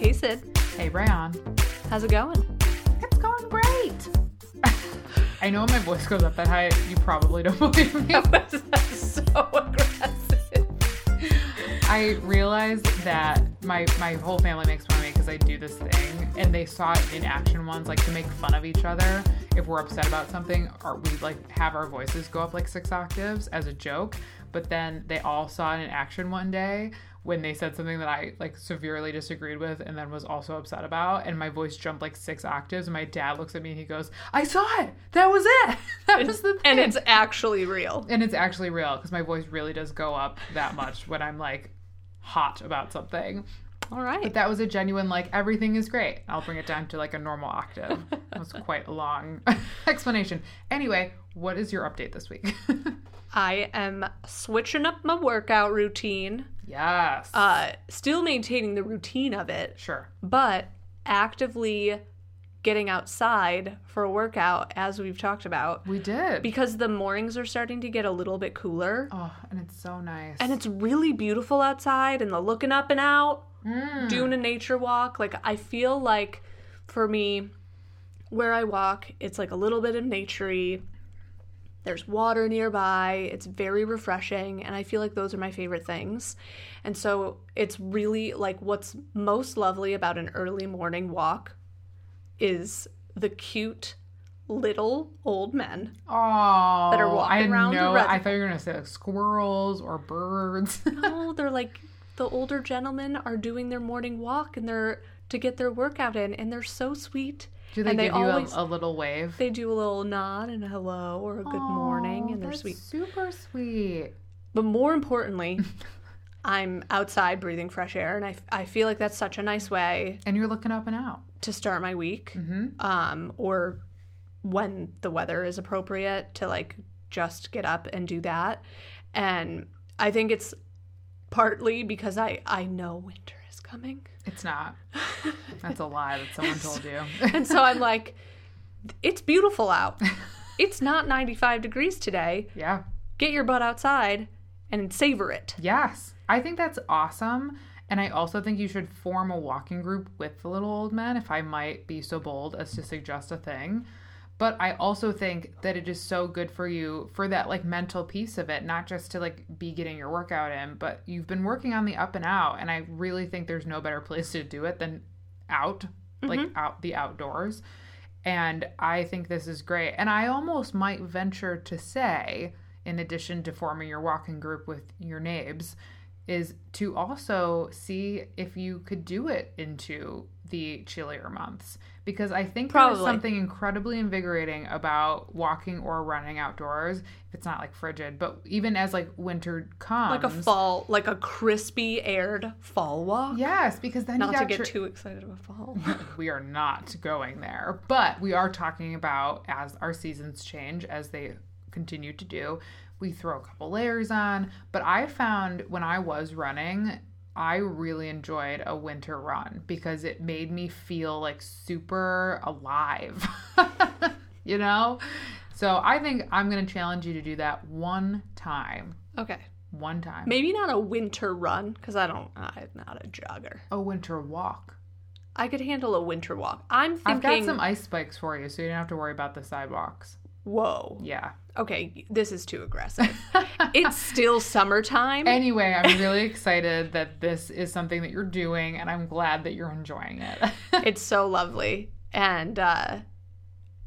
Hey, Sid. Hey, Brian. How's it going? It's going great. I know when my voice goes up that high, you probably don't believe me. That's so aggressive. I realized that my my whole family makes fun of me because I do this thing, and they saw it in action once, like to make fun of each other if we're upset about something, or we like have our voices go up like six octaves as a joke. But then they all saw it in action one day when they said something that I like severely disagreed with and then was also upset about, and my voice jumped like six octaves. And my dad looks at me and he goes, "I saw it. That was it. that was the thing." And it's actually real. and it's actually real because my voice really does go up that much when I'm like hot about something. All right. But that was a genuine like everything is great. I'll bring it down to like a normal octave. That was quite a long explanation. Anyway, what is your update this week? I am switching up my workout routine. Yes. Uh, still maintaining the routine of it, sure. but actively getting outside for a workout, as we've talked about, We did. because the mornings are starting to get a little bit cooler. oh, and it's so nice. And it's really beautiful outside, and the looking up and out, Mm. doing a nature walk. Like, I feel like for me, where I walk, it's like a little bit of naturey. There's water nearby. It's very refreshing, and I feel like those are my favorite things. And so it's really like what's most lovely about an early morning walk is the cute little old men. oh, that are walking I around. I thought you were gonna say like squirrels or birds. No, they're like the older gentlemen are doing their morning walk and they're to get their workout in, and they're so sweet. Do they and give they you always a, a little wave? they do a little nod and a hello or a good morning, and they're sweet. Super sweet. But more importantly, I'm outside breathing fresh air, and I, I feel like that's such a nice way And you're looking up and out. to start my week, Mm-hmm. um, or when the weather is appropriate to like just get up and do that. And I think it's partly because I I know winter coming. It's not. That's a lie that someone told you. And so I'm like, it's beautiful out. It's not 95 degrees today. yeah. Get your butt outside and savor it. Yes. I think that's awesome. And I also think you should form a walking group with the little old men, if I might be so bold as to suggest a thing. But I also think that it is so good for you for that like mental piece of it, not just to like be getting your workout in, but you've been working on the up and out. And I really think there's no better place to do it than out, like mm-hmm. out the outdoors. And I think this is great. And I almost might venture to say, in addition to forming your walking group with your neighbors, is to also see if you could do it into the chillier months. Because I think there's something incredibly invigorating about walking or running outdoors. If it's not like frigid, but even as like winter comes, Like a fall, like a crispy aired fall walk. Yes, because then Not you to get your- too excited about fall. we are not going there, but we are talking about as our seasons change, as they continue to do, we throw a couple layers on. But I found when I was running, I really enjoyed a winter run because it made me feel like super alive, you know? So I think I'm going to challenge you to do that one time. Okay. One time. Maybe not a winter run, because I don't, I'm not a jogger. A winter walk. I could handle a winter walk. I'm thinking, I've got some ice spikes for you, so you don't have to worry about the sidewalks. Whoa. Yeah. Okay, this is too aggressive. it's still summertime. Anyway, I'm really excited that this is something that you're doing, and I'm glad that you're enjoying it. it's so lovely. And uh,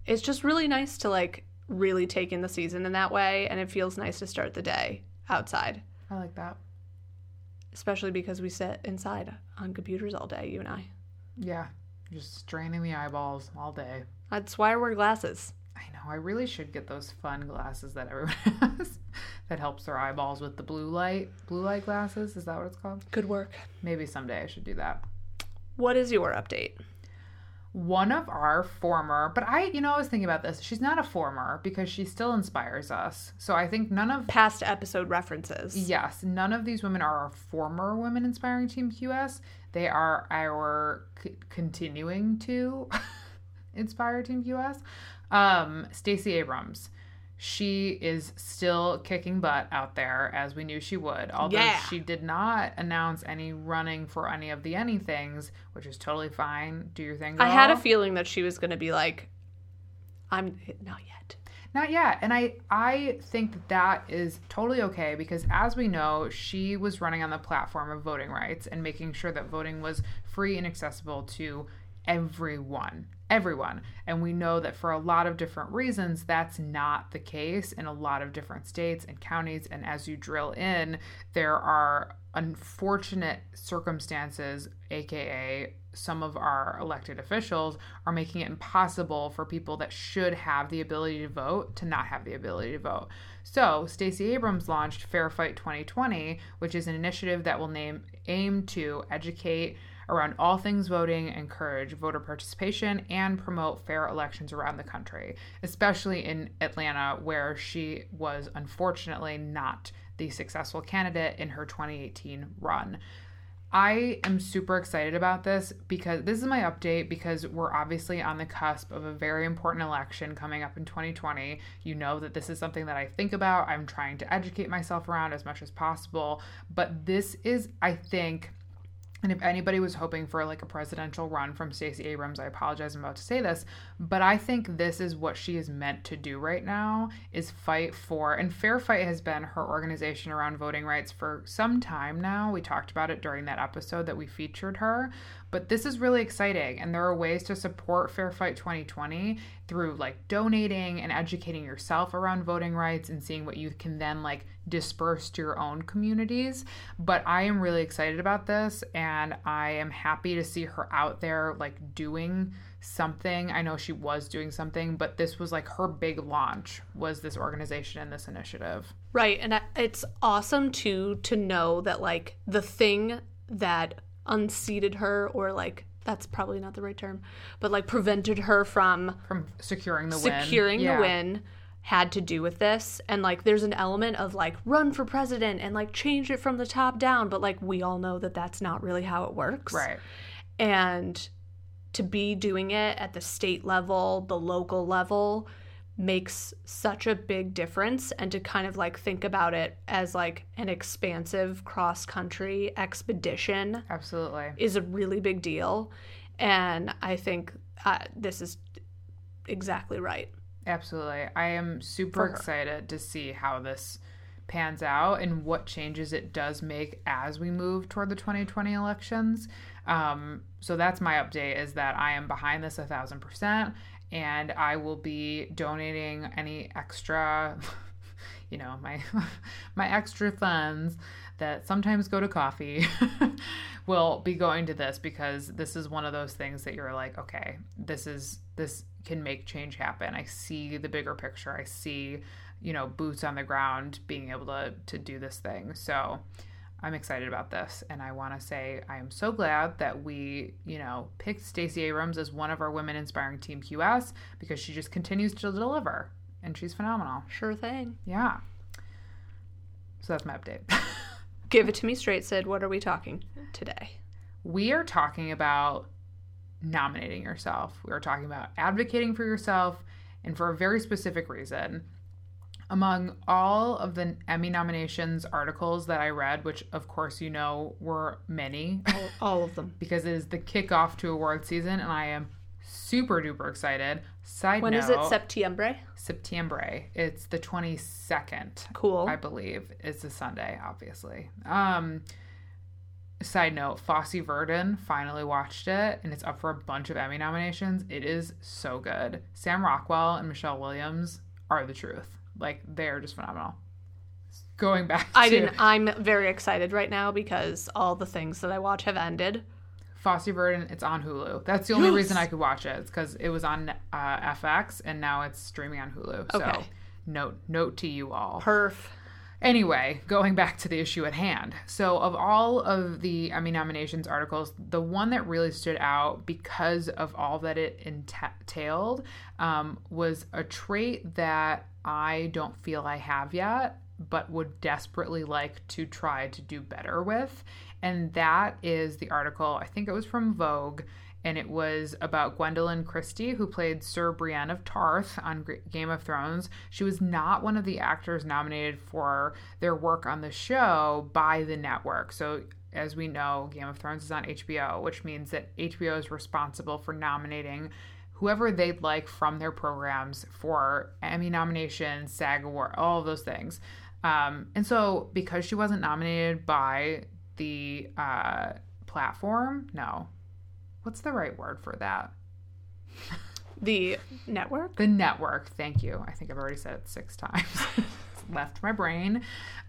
it's just really nice to like really take in the season in that way. And it feels nice to start the day outside, I like that. especially because we sit inside on computers all day, you and I. Yeah, just straining the eyeballs all day. That's why I wear glasses. I know. I really should get those fun glasses that everyone has that helps their eyeballs with the blue light. Blue light glasses? Is that what it's called? Good work. Maybe someday I should do that. What is your update? one of our former, but I, you know, I was thinking about this. She's not a former because she still inspires us. So I think none of, Past episode references. yes, none of these women are our former Women Inspiring Team QS. They are our c- continuing to inspire Team QS. Um, Stacey Abrams. she is still kicking butt out there as we knew she would. Although Yeah. she did not announce any running for any of the anythings, which is totally fine. Do your thing. I had a feeling that she was going to be like, I'm not yet. Not yet. And I I think that that is totally okay because as we know, she was running on the platform of voting rights and making sure that voting was free and accessible to everyone. Everyone. And we know that for a lot of different reasons that's not the case in a lot of different states and counties and as you drill in, there are unfortunate circumstances aka some of our elected officials are making it impossible for people that should have the ability to vote to not have the ability to vote. So, Stacey Abrams launched Fair Fight 2020, which is an initiative that will name aim to educate around all things voting, encourage voter participation, and promote fair elections around the country, especially in Atlanta, where she was unfortunately not the successful candidate in her 2018 run. I am super excited about this because this is my update because we're obviously on the cusp of a very important election coming up in 2020. You know that this is something that I think about. I'm trying to educate myself around as much as possible, but this is I think and if anybody was hoping for like a presidential run from Stacey Abrams, I apologize I'm about to say this, but I think this is what she is meant to do right now is fight for and Fair Fight has been her organization around voting rights for some time now. We talked about it during that episode that we featured her, but this is really exciting and there are ways to support Fair Fight 2020 through like donating and educating yourself around voting rights and seeing what you can then like disperse to your own communities. But I am really excited about this and I am happy to see her out there like doing something. I know she was doing something, but this was like her big launch was this organization and this initiative. Right. And it's awesome too to know that like the thing that unseated her or like that's probably not the right term, but like prevented her from From securing the win. securing Yeah. the win had to do with this. And like there's an element of like run for president and like change it from the top down. But like we all know that that's not really how it works. Right. and to be doing it at the state level the local level makes such a big difference. And to kind of like think about it as like an expansive cross country expedition Absolutely. is a really big deal. And i think uh, this is exactly right Absolutely. I am super excited to see how this pans out and what changes it does make as we move toward the 2020 elections. Um, so that's my update is that I am behind this a thousand percent and I will be donating any extra, you know, my my extra funds that sometimes go to coffee will be going to this because this is one of those things that you're like, okay, this is this can make change happen. I see the bigger picture. I see, you know, boots on the ground being able to to do this thing. So I'm excited about this and I want to say I am so glad that we, you know, picked Stacey Abrams as one of our women inspiring team QS because she just continues to deliver and she's phenomenal. sure thing Yeah. So that's my update. give it to me straight sid what are we talking today we are talking about nominating yourself. We are talking about advocating for yourself and for a very specific reason. Among all of the Emmy nominations articles that I read, which of course you know were many, all, all of them because it is the kickoff to award season, and I am super duper excited. Side when note, is it september September. It's the 22nd. cool I believe it's a Sunday, obviously. Um, side note: Fosse Verdon finally watched it, and it's up for a bunch of Emmy nominations. It is so good. Sam Rockwell and Michelle Williams are the truth. Like they're just phenomenal. Going back, I to didn't. I'm very excited right now because all the things that I watch have ended. Fosse Verdon. It's on Hulu. That's the only Yes. reason I could watch it. It's because it was on uh, FX, and now it's streaming on Hulu. So Okay. note note to you all. Perf. Anyway, going back to the issue at hand. So, of all of the Emmy nominations articles, the one that really stood out because of all that it entailed um, was a trait that I don't feel I have yet, but would desperately like to try to do better with. And that is the article, I think it was from Vogue, and it was about Gwendoline Christie, who played Sir Brienne of Tarth on Game of Thrones. She was not one of the actors nominated for their work on the show by the network. So, as we know, Game of Thrones is on HBO, which means that HBO is responsible for nominating whoever they'd like from their programs for Emmy nominations, SAG Award, all those things. Um, and so, because she wasn't nominated by the uh, platform, no, what's the right word for that? The network? The network. Thank you. I think I've already said it six times. left my brain.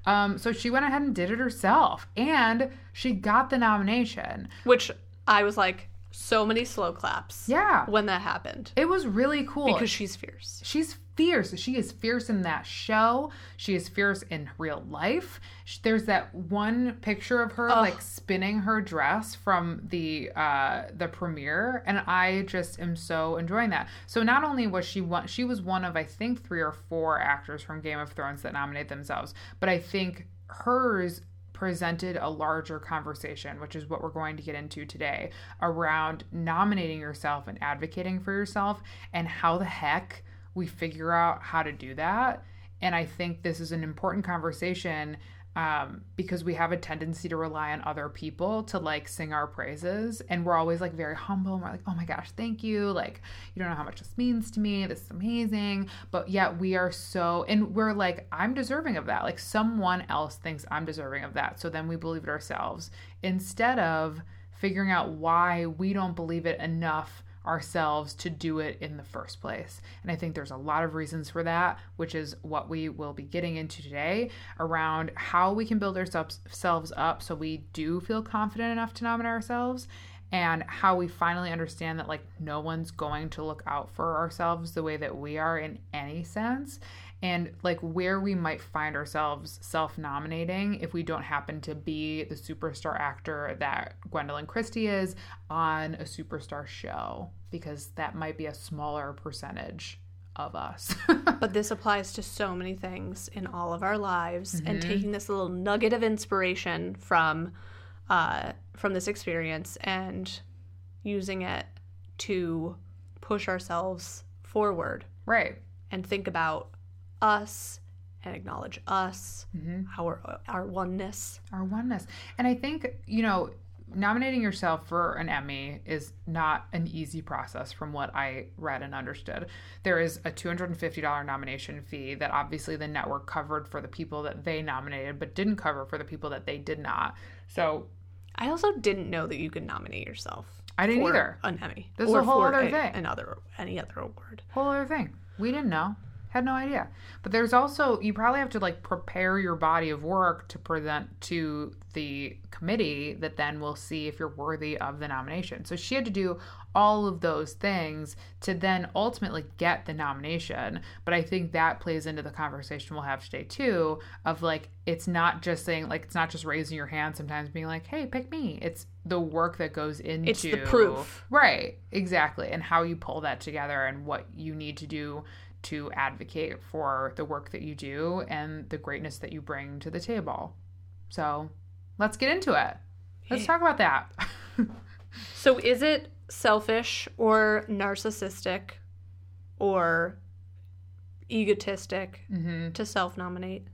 Um, so she went ahead and did it herself, and she got the nomination. Which I was like, so many slow claps. Yeah. When that happened. It was really cool. Because she's fierce. She's fierce. She is fierce in that show. She is fierce in real life. There's that one picture of her like spinning her dress from the uh the premiere and I just am so enjoying that. So not only was she one she was one of I think 3 or 4 actors from Game of Thrones that nominate themselves, but I think hers presented a larger conversation, which is what we're going to get into today, around nominating yourself and advocating for yourself and how the heck we figure out how to do that. And I think this is an important conversation um, because we have a tendency to rely on other people to like sing our praises. And we're always like very humble and we're like, oh my gosh, thank you. Like, you don't know how much this means to me. This is amazing. But yet we are so, and we're like, I'm deserving of that. Like, someone else thinks I'm deserving of that. So then we believe it ourselves instead of figuring out why we don't believe it enough ourselves to do it in the first place. And I think there's a lot of reasons for that, which is what we will be getting into today around how we can build ourselves up so we do feel confident enough to nominate ourselves and how we finally understand that like no one's going to look out for ourselves the way that we are in any sense and like where we might find ourselves self nominating if we don't happen to be the superstar actor that Gwendoline Christie is on a superstar show, because that might be a smaller percentage of us. but this applies to so many things in all of our lives, mm-hmm. and taking this little nugget of inspiration from uh, from this experience and using it to push ourselves forward. Right. And think about us and acknowledge us, mm-hmm. our our oneness, our oneness. And I think you know, nominating yourself for an Emmy is not an easy process, from what I read and understood. There is a two hundred and fifty dollar nomination fee that obviously the network covered for the people that they nominated, but didn't cover for the people that they did not. So, I also didn't know that you could nominate yourself. I didn't either. An Emmy. This is a whole other a, thing. Another any other award. Whole other thing. We didn't know. Had no idea. But there's also you probably have to like prepare your body of work to present to the committee that then will see if you're worthy of the nomination. So she had to do all of those things to then ultimately get the nomination. But I think that plays into the conversation we'll have today too of like it's not just saying like it's not just raising your hand sometimes being like, "Hey, pick me." It's the work that goes into It's the proof. Right. Exactly. And how you pull that together and what you need to do to advocate for the work that you do and the greatness that you bring to the table. So let's get into it. Let's talk about that. so, is it selfish or narcissistic or egotistic mm-hmm. to self nominate?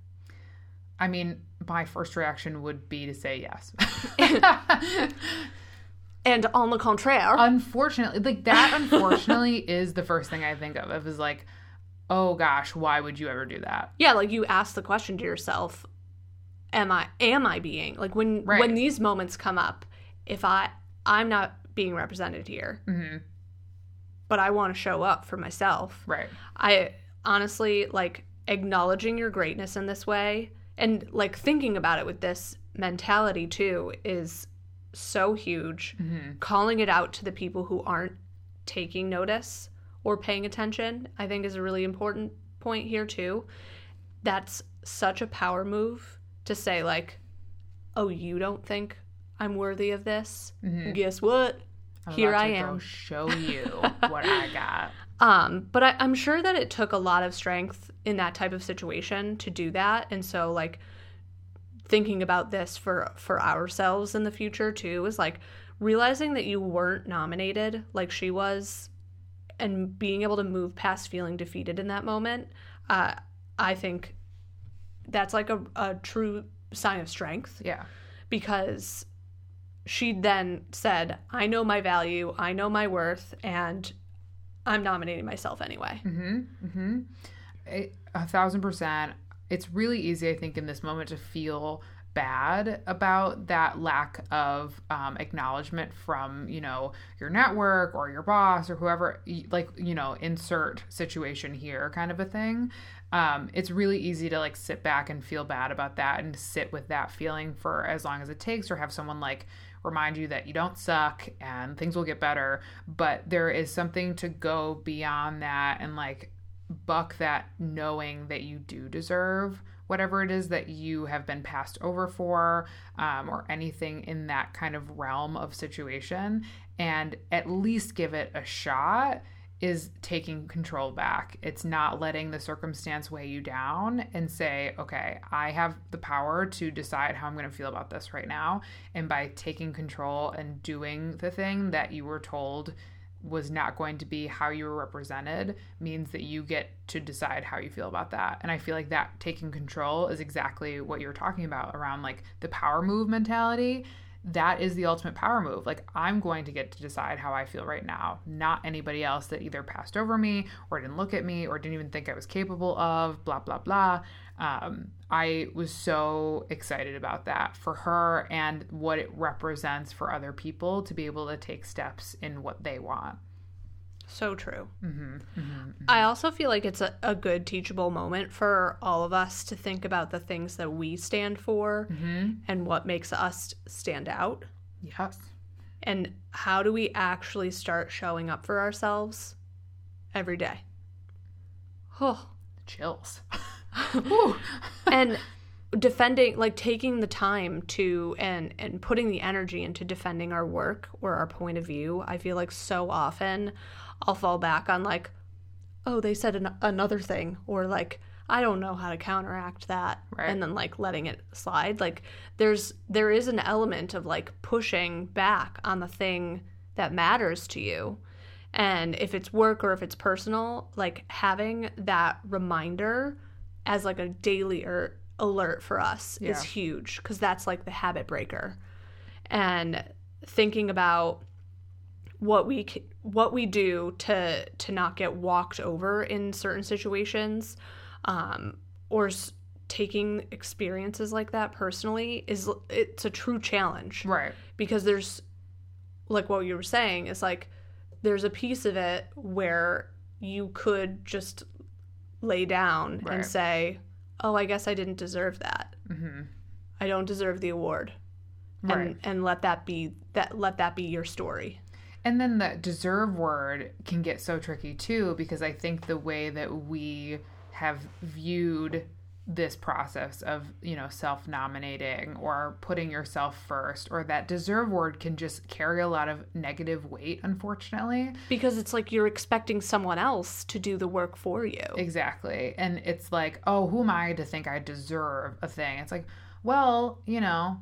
I mean, my first reaction would be to say yes. and on the contraire. Unfortunately, like that, unfortunately, is the first thing I think of. It was like, oh gosh, why would you ever do that? Yeah, like you ask the question to yourself, am I am I being like when right. when these moments come up, if I I'm not being represented here. Mm-hmm. But I want to show up for myself. Right. I honestly like acknowledging your greatness in this way and like thinking about it with this mentality too is so huge. Mm-hmm. Calling it out to the people who aren't taking notice or paying attention, I think is a really important point here too. That's such a power move to say like, "Oh, you don't think I'm worthy of this? Mm-hmm. Guess what? I'm Here I am. show you what I got." Um, but I, I'm sure that it took a lot of strength in that type of situation to do that, and so like thinking about this for for ourselves in the future too is like realizing that you weren't nominated like she was and being able to move past feeling defeated in that moment uh, i think that's like a, a true sign of strength Yeah. because she then said i know my value i know my worth and i'm nominating myself anyway A, a thousand percent. It's really easy, I think, in this moment to feel bad about that lack of um, acknowledgement from you know your network or your boss or whoever like you know insert situation here kind of a thing. Um, it's really easy to like sit back and feel bad about that and sit with that feeling for as long as it takes or have someone like remind you that you don't suck and things will get better. But there is something to go beyond that and like buck that knowing that you do deserve whatever it is that you have been passed over for um, or anything in that kind of realm of situation and at least give it a shot is taking control back. It's not letting the circumstance weigh you down and say, okay, I have the power to decide how I'm going to feel about this right now. And by taking control and doing the thing that you were told was not going to be how you were represented means that you get to decide how you feel about that. And I feel like that taking control is exactly what you're talking about around like the power move mentality. That is the ultimate power move. Like, I'm going to get to decide how I feel right now, not anybody else that either passed over me or didn't look at me or didn't even think I was capable of, blah, blah, blah. Um, I was so excited about that for her and what it represents for other people to be able to take steps in what they want. So true. Mm-hmm, mm-hmm, I mm-hmm. also feel like it's a, a good teachable moment for all of us to think about the things that we stand for and what makes us stand out. Yes. And how do we actually start showing up for ourselves every day? Oh. Chills. and defending like taking the time to and and putting the energy into defending our work or our point of view i feel like so often i'll fall back on like oh they said an- another thing or like i don't know how to counteract that Right. and then like letting it slide like there's there is an element of like pushing back on the thing that matters to you and if it's work or if it's personal like having that reminder as like a daily er- alert for us Yeah. is huge because that's like the habit breaker and thinking about what we what we do to to not get walked over in certain situations um, or s- taking experiences like that personally is it's a true challenge Right. because there's like what you were saying is like there's a piece of it where you could just lay down Right. and say oh i guess i didn't deserve that Mm-hmm. i don't deserve the award Right. and and let that be that let that be your story And then the deserve word can get so tricky too, because I think the way that we have viewed this process of, you know, self nominating or putting yourself first, or that deserve word can just carry a lot of negative weight, unfortunately. because it's like you're expecting someone else to do the work for you Exactly. And it's like, oh, who am I to think I deserve a thing? It's like, well, you know,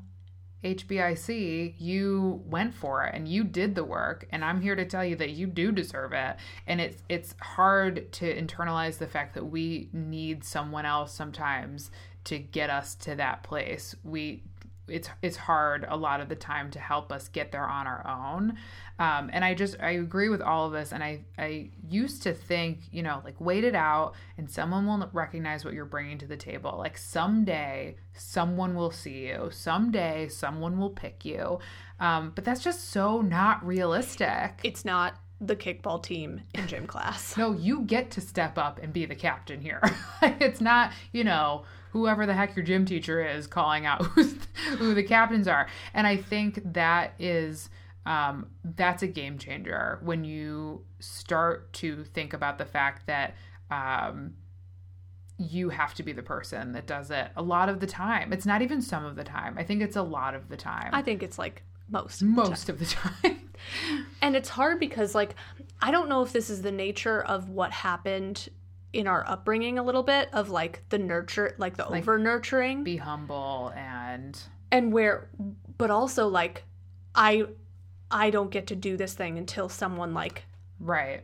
HBIC, you went for it and you did the work and I'm here to tell you that you do deserve it. And it's it's hard to internalize the fact that we need someone else sometimes to get us to that place. We it's it's hard a lot of the time to help us get there on our own. Um, and i just i agree with all of this and i i used to think you know like wait it out and someone will recognize what you're bringing to the table. Like someday someone will see you. Someday someone will pick you. Um, but that's just so not realistic. It's not the kickball team in gym class. No, you get to step up and be the captain here. it's not, you know, whoever the heck your gym teacher is calling out who's, who the captains are. And I think that is um, that's a game changer when you start to think about the fact that um, you have to be the person that does it a lot of the time. It's not even some of the time. I think it's a lot of the time. i think it's like most of the time. Most of the time. And it's hard because, like, I don't know if this is the nature of what happened in our upbringing a little bit of like the nurture, like the over nurturing. be humble and and where but also like I I don't get to do this thing until someone like right.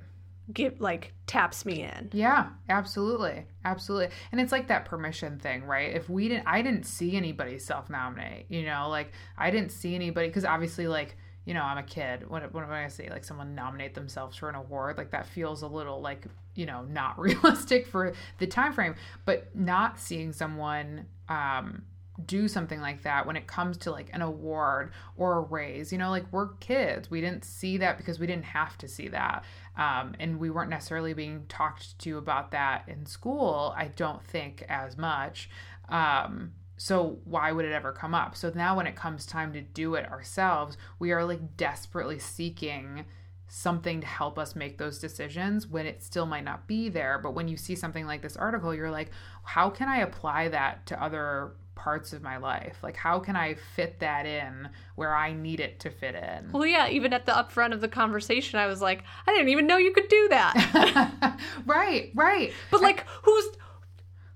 get like taps me in. Yeah, absolutely. Absolutely. And it's like that permission thing, right? If we didn't I didn't see anybody self-nominate, you know, like I didn't see anybody cuz obviously like you know, I'm a kid. What, what am I gonna say? Like someone nominate themselves for an award, like that feels a little like you know not realistic for the time frame. But not seeing someone um, do something like that when it comes to like an award or a raise, you know, like we're kids. We didn't see that because we didn't have to see that, um, and we weren't necessarily being talked to about that in school. I don't think as much. Um, so why would it ever come up so now when it comes time to do it ourselves we are like desperately seeking something to help us make those decisions when it still might not be there but when you see something like this article you're like how can i apply that to other parts of my life like how can i fit that in where i need it to fit in Well, yeah, even at the upfront of the conversation, I was like, I didn't even know you could do that. right right but like, who's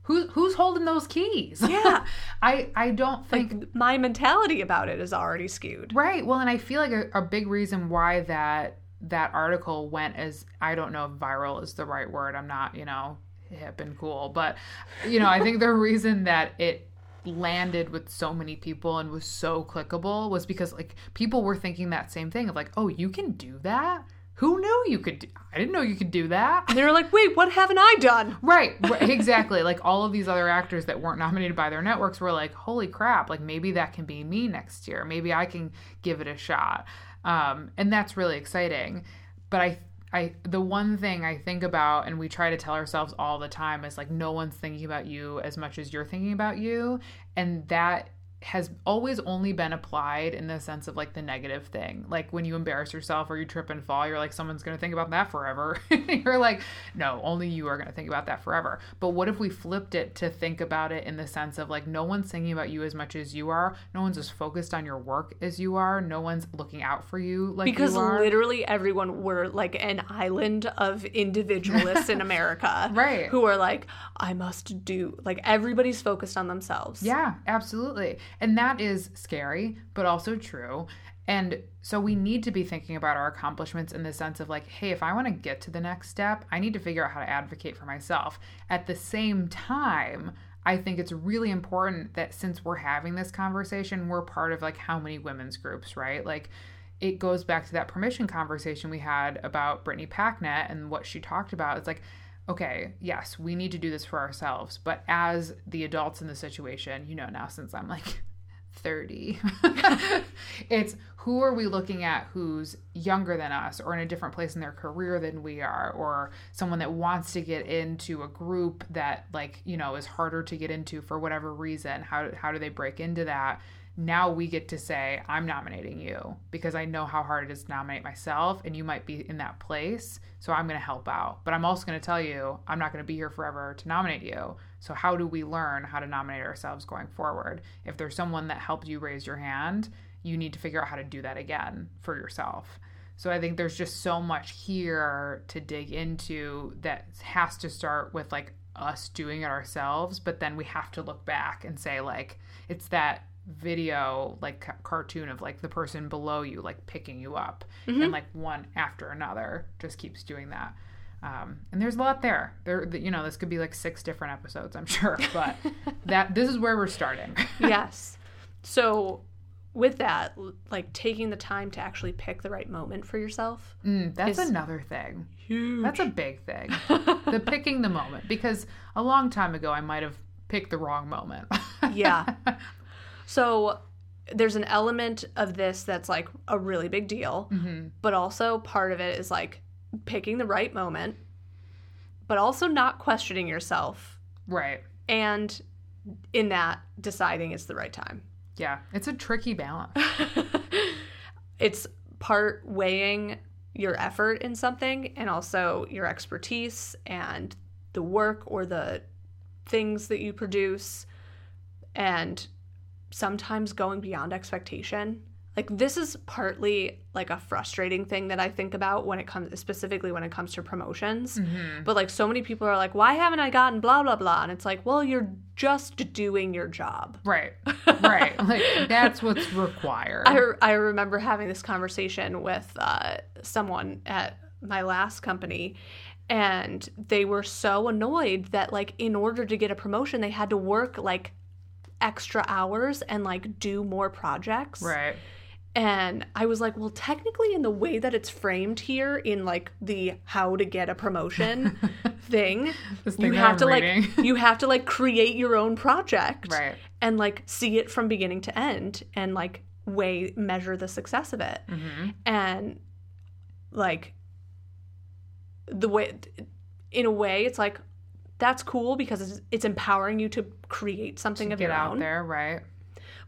who, who's holding those keys Yeah. i i don't think like my mentality about it is already skewed. Right. Well, and I feel like a, a big reason why that that article went as I don't know if viral is the right word. I'm not, you know, hip and cool, but you know, I think the reason that it landed with so many people and was so clickable was because like people were thinking that same thing of like, "Oh, you can do that?" Who knew you could do- I didn't know you could do that. And they were like, wait, what haven't I done? Right, right, exactly. like all of these other actors that weren't nominated by their networks were like, "Holy crap! Like maybe that can be me next year. Maybe I can give it a shot." Um, and that's really exciting. But I, I, the one thing I think about, and we try to tell ourselves all the time, is like, no one's thinking about you as much as you're thinking about you, and that has always only been applied in the sense of like the negative thing. Like when you embarrass yourself or you trip and fall, you're like, someone's going to think about that forever. you're like, no, only you are going to think about that forever. But what if we flipped it to think about it in the sense of like, no one's thinking about you as much as you are. No one's as focused on your work as you are. No one's looking out for you like Because you are. literally everyone were like an island of individualists in America. Right. Who are like, I must do, like, everybody's focused on themselves. Yeah, absolutely. And that is scary, but also true. And so we need to be thinking about our accomplishments in the sense of like, hey, if I want to get to the next step, I need to figure out how to advocate for myself. At the same time, I think it's really important that since we're having this conversation, we're part of like how many women's groups, right? Like, it goes back to that permission conversation we had about Brittany Packnett and what she talked about. It's like, okay, yes, we need to do this for ourselves, but as the adults in the situation, you know, now since I'm like 30, it's who are we looking at who's younger than us or in a different place in their career than we are, or someone that wants to get into a group that, like, you know, is harder to get into for whatever reason? How, how do they break into that? Now we get to say i'm nominating you because i know how hard it is to nominate myself and you might be in that place so i'm going to help out. But i'm also going to tell you i'm not going to be here forever to nominate you. So how do we learn how to nominate ourselves going forward? If there's someone that helped you raise your hand you need to figure out how to do that again for yourself. So i think there's just so much here to dig into that has to start with like us doing it ourselves but then we have to look back and say like it's that video like ca- cartoon of like the person below you like picking you up and like one after another just keeps doing that um, and there's a lot there there you know this could be like six different episodes i'm sure but that this is where we're starting yes. So, with that, like taking the time to actually pick the right moment for yourself. Mm, that's another thing Huge. that's a big thing the picking the moment because a long time ago i might have picked the wrong moment yeah. So, there's an element of this that's like a really big deal, mm-hmm. but also part of it is like picking the right moment, but also not questioning yourself. right And in that, deciding it's the right time. yeah it's a tricky balance it's part weighing your effort in something and also your expertise and the work or the things that you produce and sometimes going beyond expectation like this is partly like a frustrating thing that I think about when it comes specifically when it comes to promotions. Mm-hmm. But like so many people are like, why haven't I gotten blah blah blah? And it's like, well, you're just doing your job. Right. Right. like that's what's required. I, I remember having this conversation with uh, someone at my last company and they were so annoyed that like in order to get a promotion they had to work like extra hours and like do more projects right. and i was like well technically in the way that it's framed here in like the how to get a promotion thing thing you have I'm to reading. like you have to like create your own project Right. and like see it from beginning to end and like weigh measure the success of it Mm-hmm. and like the way in a way it's like that's cool because it's, it's empowering you to create something of Get your out own there, right?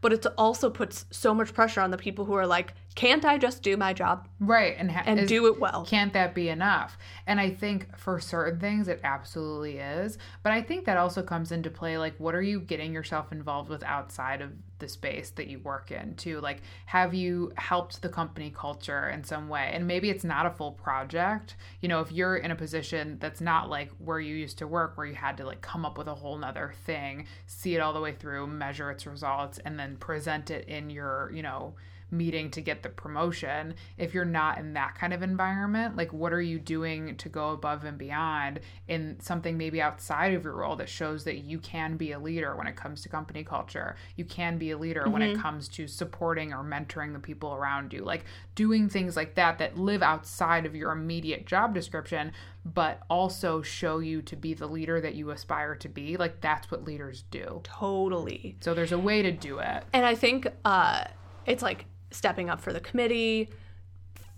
but it also puts so much pressure on the people who are like can't i just do my job Right. And ha- and is- do it well Can't that be enough? And I think for certain things, it absolutely is. But I think that also comes into play like, what are you getting yourself involved with outside of the space that you work in, too? Like, have you helped the company culture in some way? And maybe it's not a full project. You know, if you're in a position that's not like where you used to work, where you had to like come up with a whole nother thing, see it all the way through, measure its results, and then present it in your, you know, meeting to get the promotion if you're not in that kind of environment like what are you doing to go above and beyond in something maybe outside of your role that shows that you can be a leader when it comes to company culture? You can be a leader when it comes to supporting or mentoring the people around you like doing things like that that live outside of your immediate job description but also show you to be the leader that you aspire to be like that's what leaders do. Totally. So there's a way to do it. And i think uh it's like stepping up for the committee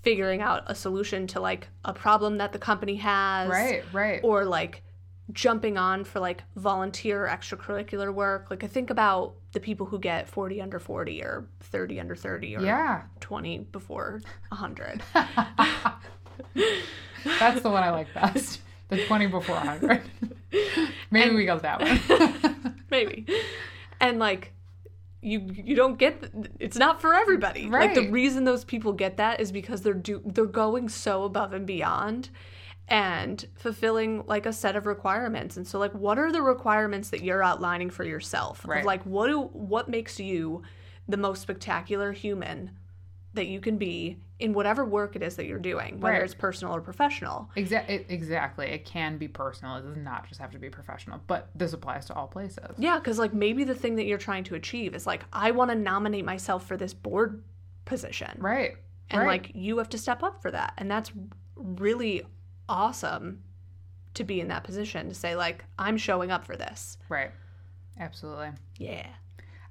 figuring out a solution to like a problem that the company has right right or like jumping on for like volunteer extracurricular work like i think about the people who get 40 under 40 or 30 under 30 or yeah 20 before 100 That's the one I like best. The 20 before 100. Maybe we got that one. maybe and like you you don't get th- it's not for everybody right. like the reason those people get that is because they're do they're going so above and beyond and fulfilling like a set of requirements and so like what are the requirements that you're outlining for yourself Right. of like what do what makes you the most spectacular human that you can be in whatever work it is that you're doing whether Right. it's personal or professional Exa- it, exactly. It can be personal. It does not just have to be professional. But this applies to all places. Yeah, because like maybe the thing that you're trying to achieve is like I want to nominate myself for this board position, Right. and right. like you have to step up for that, and that's really awesome to be in that position to say like I'm showing up for this. right. Absolutely. Yeah.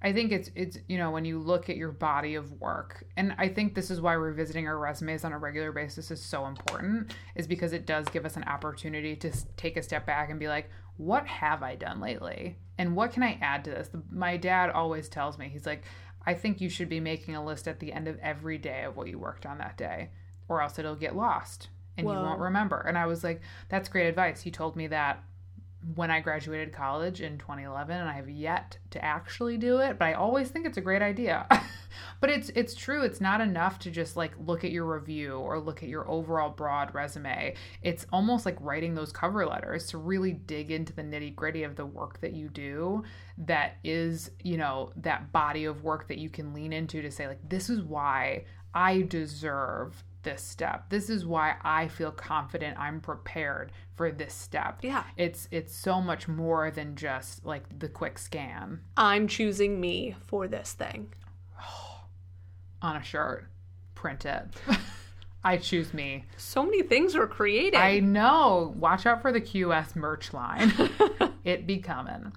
I think it's it's you know when you look at your body of work, and I think this is why revisiting our resumes on a regular basis is so important, is because it does give us an opportunity to take a step back and be like, what have I done lately, and what can I add to this? My dad always tells me he's like, I think you should be making a list at the end of every day of what you worked on that day, or else it'll get lost and you won't remember. And I was like, that's great advice. He told me that when I graduated college in 2011 and I have yet to actually do it, but I always think it's a great idea. but it's it's true, it's not enough to just like look at your review or look at your overall broad resume. It's almost like writing those cover letters to really dig into the nitty-gritty of the work that you do that is, you know, that body of work that you can lean into to say like this is why I deserve this step. This is why I feel confident I'm prepared for this step. Yeah. It's it's so much more than just like the quick scan I'm choosing me for this thing. on a shirt. Print it. I choose me. So many things we're creating. I know. Watch out for the QS merch line. it be coming.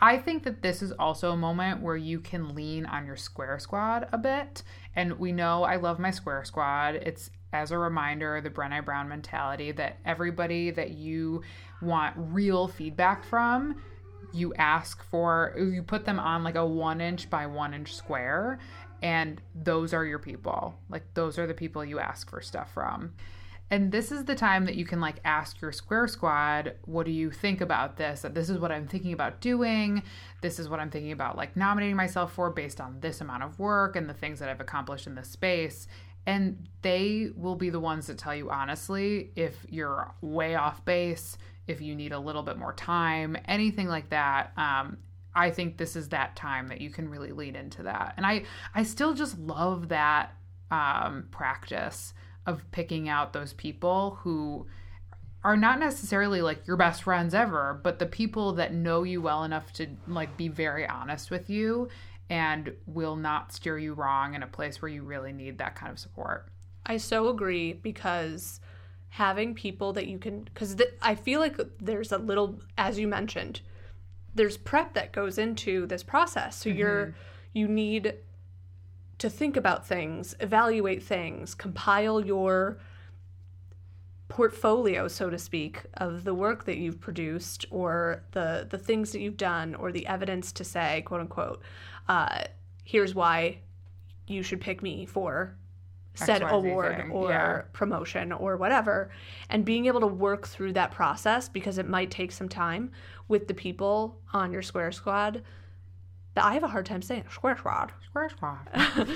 I think that this is also a moment where you can lean on your Square Squad a bit. And we know I love my Square Squad. It's as a reminder, the Brené Brown mentality that everybody that you want real feedback from, you ask for, you put them on like a one inch by one inch square. And those are your people. Like, those are the people you ask for stuff from. And this is the time that you can like ask your Square Squad, what do you think about this? That this is what I'm thinking about doing. This is what I'm thinking about like nominating myself for based on this amount of work and the things that I've accomplished in this space. And they will be the ones that tell you honestly if you're way off base, if you need a little bit more time, anything like that. Um, I think this is that time that you can really lean into that. And I I still just love that um, practice of picking out those people who are not necessarily like your best friends ever, but the people that know you well enough to like be very honest with you and will not steer you wrong in a place where you really need that kind of support. I so agree because having people that you can because th- I feel like there's a little as you mentioned there's prep that goes into this process. So mm-hmm. you're you need to think about things, evaluate things, compile your portfolio so to speak of the work that you've produced or the the things that you've done or the evidence to say quote unquote uh, here's why you should pick me for said XYZ award thing. or yeah. promotion or whatever and being able to work through that process because it might take some time with the people on your square squad that I have a hard time saying square squad square squad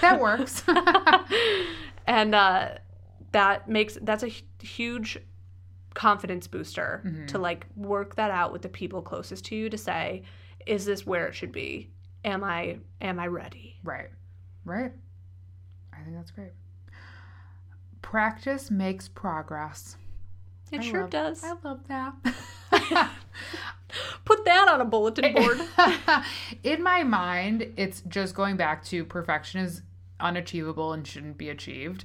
that works and uh, that makes that's a huge confidence booster mm-hmm. to like work that out with the people closest to you to say is this where it should be am I am I ready right right I think that's great. Practice makes progress. It I sure love, does. I love that. Put that on a bulletin board. In my mind, it's just going back to perfection is unachievable and shouldn't be achieved,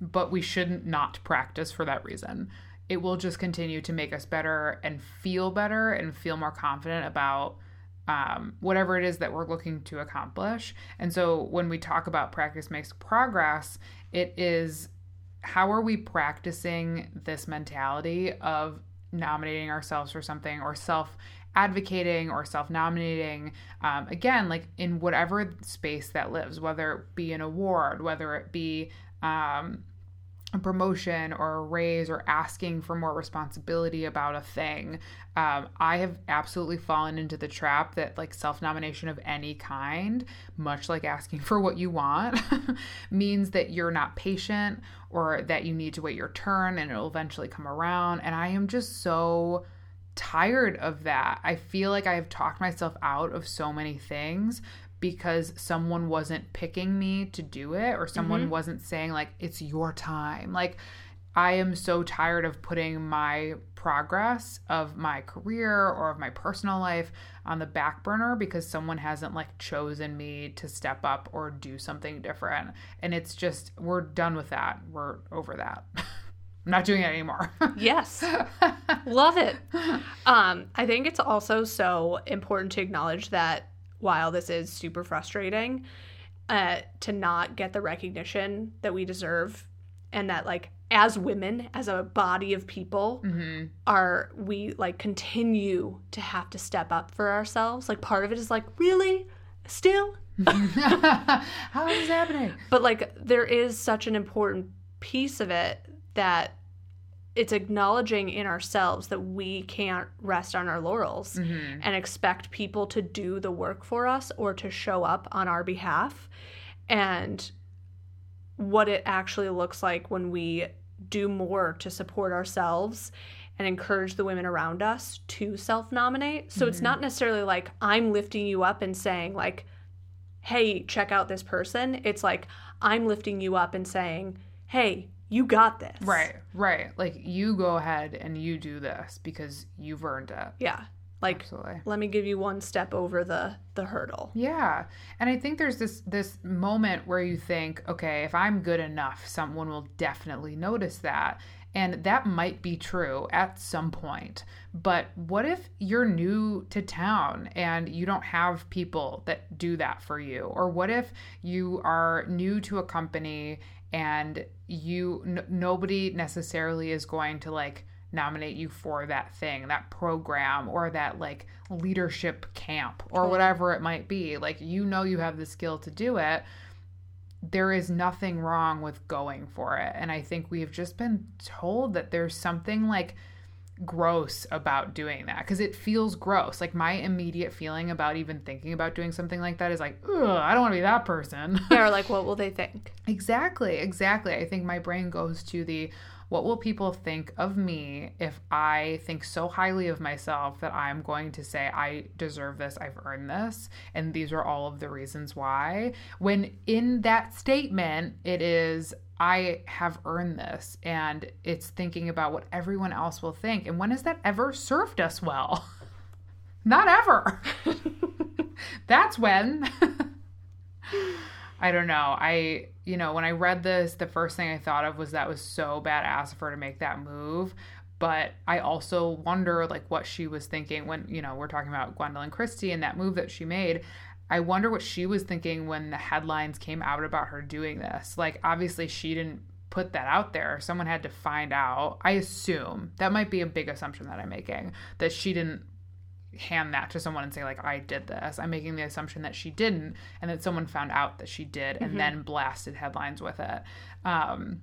but we shouldn't not practice for that reason. It will just continue to make us better and feel better and feel more confident about um, whatever it is that we're looking to accomplish. And so when we talk about practice makes progress, it is how are we practicing this mentality of nominating ourselves for something or self advocating or self nominating, um, again, like in whatever space that lives, whether it be an award, whether it be um, a promotion or a raise or asking for more responsibility about a thing. Um, I have absolutely fallen into the trap that like self nomination of any kind, much like asking for what you want, means that you're not patient or that you need to wait your turn and it'll eventually come around. And I am just so tired of that. I feel like I have talked myself out of so many things because someone wasn't picking me to do it or someone mm-hmm. wasn't saying like it's your time. Like I am so tired of putting my progress of my career or of my personal life on the back burner because someone hasn't like chosen me to step up or do something different. And it's just we're done with that. We're over that. I'm not doing it anymore. yes. Love it. Um, I think it's also so important to acknowledge that while this is super frustrating, uh, to not get the recognition that we deserve and that like as women as a body of people mm-hmm. are we like continue to have to step up for ourselves like part of it is like really still how is this happening but like there is such an important piece of it that it's acknowledging in ourselves that we can't rest on our laurels mm-hmm. and expect people to do the work for us or to show up on our behalf and what it actually looks like when we do more to support ourselves and encourage the women around us to self nominate. So mm-hmm. it's not necessarily like I'm lifting you up and saying, like, hey, check out this person. It's like I'm lifting you up and saying, hey, you got this. Right, right. Like you go ahead and you do this because you've earned it. Yeah. Like Absolutely. let me give you one step over the the hurdle. Yeah. And I think there's this this moment where you think, okay, if I'm good enough, someone will definitely notice that. And that might be true at some point. But what if you're new to town and you don't have people that do that for you? Or what if you are new to a company and you n- nobody necessarily is going to like nominate you for that thing, that program or that like leadership camp or whatever it might be. Like you know you have the skill to do it. there is nothing wrong with going for it. And I think we've just been told that there's something like gross about doing that because it feels gross. Like my immediate feeling about even thinking about doing something like that is like, ugh, I don't want to be that person. Yeah, or like, what will they think? exactly, exactly. I think my brain goes to the what will people think of me if I think so highly of myself that I'm going to say, I deserve this, I've earned this, and these are all of the reasons why? When in that statement, it is, I have earned this, and it's thinking about what everyone else will think. And when has that ever served us well? Not ever. That's when. I don't know. I, you know, when I read this, the first thing I thought of was that was so badass of her to make that move. But I also wonder, like, what she was thinking when, you know, we're talking about Gwendoline Christie and that move that she made. I wonder what she was thinking when the headlines came out about her doing this. Like, obviously, she didn't put that out there. Someone had to find out. I assume that might be a big assumption that I'm making that she didn't hand that to someone and say like I did this. I'm making the assumption that she didn't and that someone found out that she did and mm-hmm. then blasted headlines with it. Um,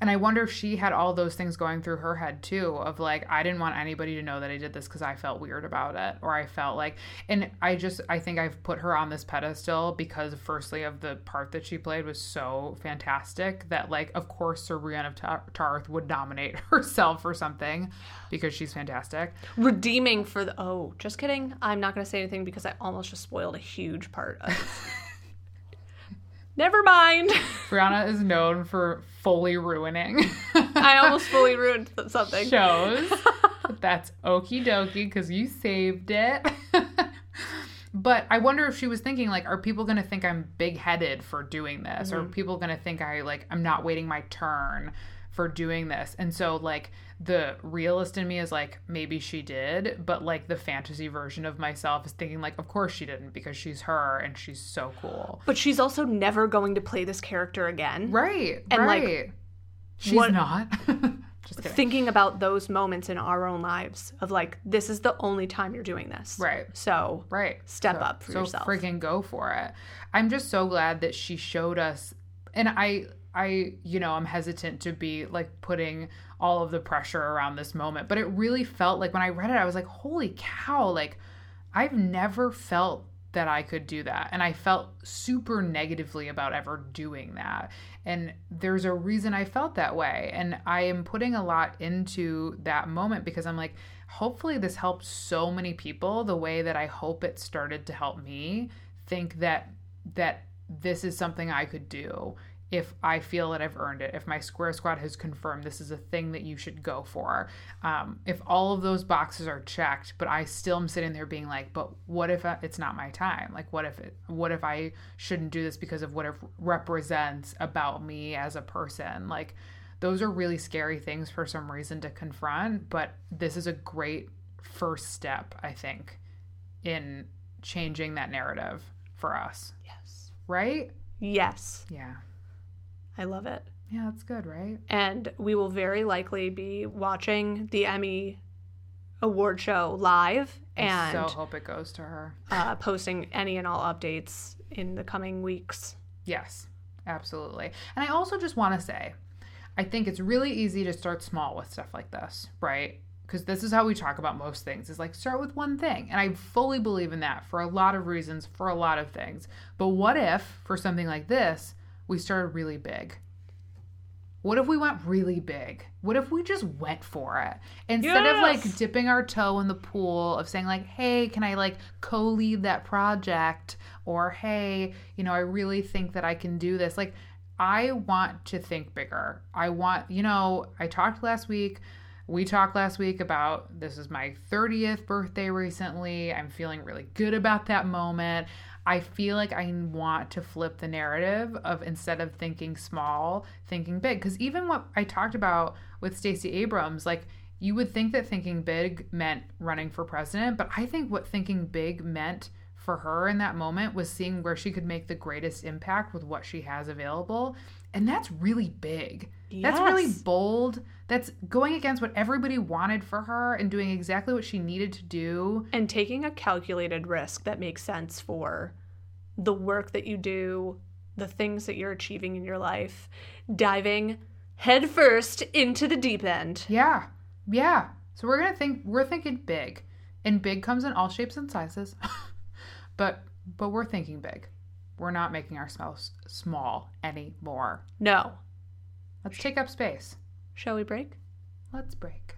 and I wonder if she had all those things going through her head too of like, I didn't want anybody to know that I did this because I felt weird about it. Or I felt like, and I just, I think I've put her on this pedestal because, firstly, of the part that she played was so fantastic that, like, of course, Sir Brienne of Tarth would nominate herself for something because she's fantastic. Redeeming for the, oh, just kidding. I'm not going to say anything because I almost just spoiled a huge part of. Never mind. Brianna is known for fully ruining. I almost fully ruined something. Shows. That's okie dokie because you saved it. but I wonder if she was thinking like, are people going to think I'm big headed for doing this? Mm-hmm. Or are people going to think I like I'm not waiting my turn for doing this? And so like the realist in me is like maybe she did but like the fantasy version of myself is thinking like of course she didn't because she's her and she's so cool. But she's also never going to play this character again. Right and right. like she's what, not. Thinking about those moments in our own lives of like this is the only time you're doing this. Right. So right. step so, up for so yourself. freaking go for it. I'm just so glad that she showed us and i I, you know, I'm hesitant to be like putting all of the pressure around this moment, but it really felt like when I read it, I was like, holy cow, like I've never felt that I could do that. And I felt super negatively about ever doing that. And there's a reason I felt that way. And I am putting a lot into that moment because I'm like, hopefully this helped so many people the way that I hope it started to help me think that that this is something I could do if I feel that I've earned it, if my Square Squad has confirmed this is a thing that you should go for, um, if all of those boxes are checked, but I still am sitting there being like, but what if it's not my time? Like, what if it, what if I shouldn't do this because of what it represents about me as a person? Like, those are really scary things for some reason to confront, but this is a great first step, I think, in changing that narrative for us. Yes. Right? Yes. Yeah. I love it. Yeah, that's good, right? And we will very likely be watching the Emmy award show live and so hope it goes to her. uh, posting any and all updates in the coming weeks. Yes, absolutely. And I also just want to say, I think it's really easy to start small with stuff like this, right? Because this is how we talk about most things is like start with one thing. And I fully believe in that for a lot of reasons, for a lot of things. But what if, for something like this, we started really big. What if we went really big? What if we just went for it? Instead yes! of like dipping our toe in the pool of saying like, "Hey, can I like co-lead that project?" or "Hey, you know, I really think that I can do this." Like I want to think bigger. I want, you know, I talked last week we talked last week about this is my 30th birthday recently. I'm feeling really good about that moment. I feel like I want to flip the narrative of instead of thinking small, thinking big. Because even what I talked about with Stacey Abrams, like you would think that thinking big meant running for president, but I think what thinking big meant for her in that moment was seeing where she could make the greatest impact with what she has available. And that's really big. Yes. That's really bold. That's going against what everybody wanted for her and doing exactly what she needed to do. And taking a calculated risk that makes sense for the work that you do, the things that you're achieving in your life, diving headfirst into the deep end. Yeah. Yeah. So we're going to think we're thinking big. And big comes in all shapes and sizes. but but we're thinking big. We're not making ourselves small anymore. No. Let's take up space. Shall we break? Let's break.